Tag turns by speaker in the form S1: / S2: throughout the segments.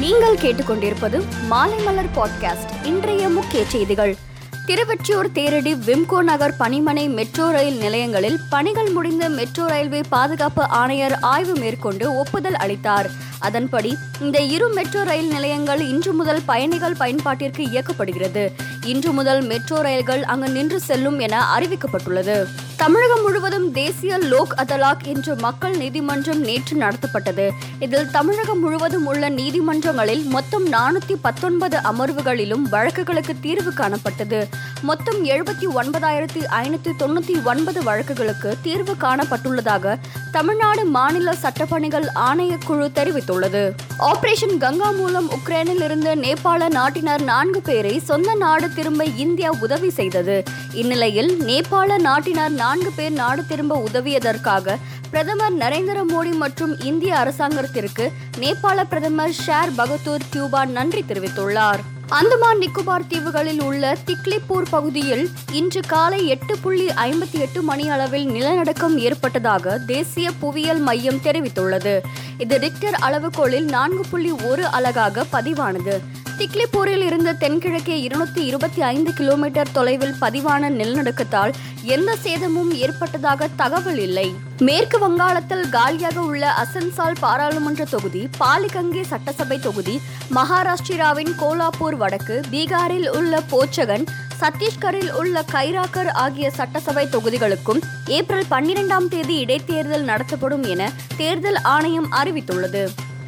S1: நீங்கள் கேட்டுக்கொண்டிருப்பது மாலை மலர் பாட்காஸ்ட் இன்றைய முக்கிய செய்திகள். திருவெற்றியூர் தேரடி விம்கோ நகர் பணிமனை மெட்ரோ ரயில் நிலையங்களில் பணிகள் முடிந்த மெட்ரோ ரயில்வே பாதுகாப்பு ஆணையர் ஆய்வு மேற்கொண்டு ஒப்புதல் அளித்தார். அதன்படி இந்த இரு மெட்ரோ ரயில் நிலையங்கள் இன்று முதல் பயணிகள் பயன்பாட்டிற்கு இயக்கப்படுகிறது. இன்று முதல் மெட்ரோ ரயில்கள் அங்கு நின்று செல்லும் என அறிவிக்கப்பட்டுள்ளது. தமிழகம் முழுவதும் தேசிய லோக் அதலாக் என்ற மக்கள் நீதிமன்றம் நேற்று நடத்தப்பட்டது. இதில் தமிழகம் முழுவதும் உள்ள நீதிமன்றங்களில் மொத்தம் நானூத்தி பத்தொன்பது அமர்வுகளிலும் வழக்குகளுக்கு தீர்வு காணப்பட்டது. மொத்தம் எழுபத்தி ஒன்பதாயிரத்தி ஐநூத்தி தொண்ணூத்தி ஒன்பது வழக்குகளுக்கு தீர்வு காணப்பட்டுள்ளதாக தமிழ்நாடு மாநில சட்டப்பணிகள் ஆணையக்குழு தெரிவித்துள்ளது. ஆபரேஷன் கங்கா மூலம் உக்ரைனில் இருந்து நேபாள நாட்டினர் நான்கு பேரை சொந்த நாடு திரும்ப இந்தியா உதவி செய்தது. இந்நிலையில் நேபாள நாட்டினர் நான்கு பேர் நாடு திரும்ப உதவியதற்காக பிரதமர் நரேந்திர மோடி மற்றும் இந்திய அரசாங்கத்திற்கு நேபாள பிரதமர் ஷேர் பகதூர் கியூபா நன்றி தெரிவித்துள்ளார். அந்தமான் நிக்கோபார் தீவுகளில் உள்ள திக்லிப்பூர் பகுதியில் இன்று காலை எட்டு புள்ளி ஐம்பத்தி எட்டு மணி அளவில் நிலநடுக்கம் ஏற்பட்டதாக தேசிய புவியியல் மையம் தெரிவித்துள்ளது. இது ரிக்டர் அளவுகோலில் நான்கு புள்ளி ஒரு அலகாக பதிவானது. திக்லிப்பூரில் இருந்து தென்கிழக்கே இருநூத்தி இருபத்தி ஐந்து கிலோமீட்டர் தொலைவில் பதிவான நிலநடுக்கத்தால் எந்த சேதமும் ஏற்பட்டதாக தகவல் இல்லை. மேற்கு வங்காளத்தில் காலியாக உள்ள அசன்சால் பாராளுமன்ற தொகுதி பாலிகங்கே சட்டசபை தொகுதி மகாராஷ்டிராவின் கோலாப்பூர் வடக்கு பீகாரில் உள்ள போச்சகன் சத்தீஸ்கரில் உள்ள கைராக்கர் ஆகிய சட்டசபை தொகுதிகளுக்கும் ஏப்ரல் பன்னிரெண்டாம் தேதி இடைத்தேர்தல் நடத்தப்படும் என தேர்தல் ஆணையம் அறிவித்துள்ளது.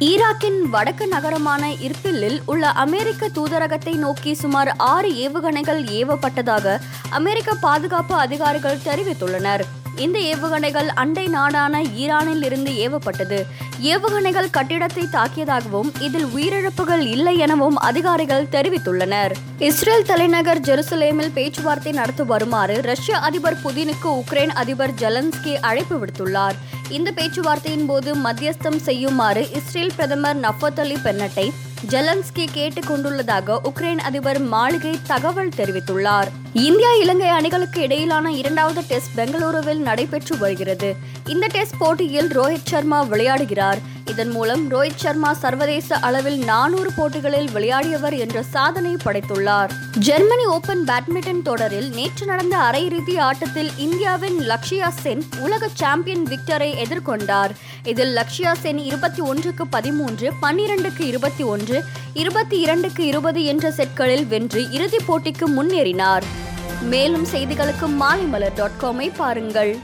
S1: ஈராக்கின் வடக்கு நகரமான இர்பில்லில் உள்ள அமெரிக்க தூதரகத்தை நோக்கி சுமார் ஆறு ஏவுகணைகள் ஏவப்பட்டதாக அமெரிக்க பாதுகாப்பு அதிகாரிகள் தெரிவித்துள்ளனர். இந்த ஏவுகணைகள் அண்டை நாடான ஈரானில் இருந்து ஏவப்பட்டது. ஏவுகணைகள் கட்டிடத்தை தாக்கியதாகவும் இதில் உயிரிழப்புகள் இல்லை எனவும் அதிகாரிகள் தெரிவித்துள்ளனர். இஸ்ரேல் தலைநகர் ஜெருசலேமில் பேச்சுவார்த்தை நடத்த வருமாறு ரஷ்ய அதிபர் புதினுக்கு உக்ரைன் அதிபர் ஜெலன்ஸ்கி அழைப்பு விடுத்துள்ளார். இந்த பேச்சுவார்த்தையின் போது மத்தியஸ்தம் செய்யுமாறு இஸ்ரேல் பிரதமர் நஃபத் அலி பென்னட்டை ஜெலன்ஸ்கி கேட்டுக் கொண்டுள்ளதாக உக்ரைன் அதிபர் மாளிகை தகவல் தெரிவித்துள்ளார். இந்தியா இலங்கை அணிகளுக்கு இடையிலான இரண்டாவது டெஸ்ட் பெங்களூருவில் நடைபெற்று வருகிறது. இந்த டெஸ்ட் போட்டியில் ரோஹித் சர்மா விளையாடுகிறார். இதன் மூலம் ரோஹித் சர்மா சர்வதேச அளவில் நானூறு போட்டிகளில் விளையாடியவர் என்ற சாதனை படைத்துள்ளார். ஜெர்மனி ஓபன் பேட்மிண்டன் தொடரில் நேற்று நடந்த அரையிறுதி ஆட்டத்தில் இந்தியாவின் லக்ஷயா சென் உலக சாம்பியன் விக்டரை எதிர்கொண்டார். இதில் லக்ஷயா சென் இருபத்தி ஒன்றுக்கு பதிமூன்று பன்னிரண்டுக்கு இருபத்தி ஒன்று இருபத்தி இரண்டுக்கு இருபது என்ற செட்களில் வென்று இறுதிப் போட்டிக்கு முன்னேறினார். மேலும் செய்திகளுக்கு மாலைமலர் டாட் காமை பாருங்கள்.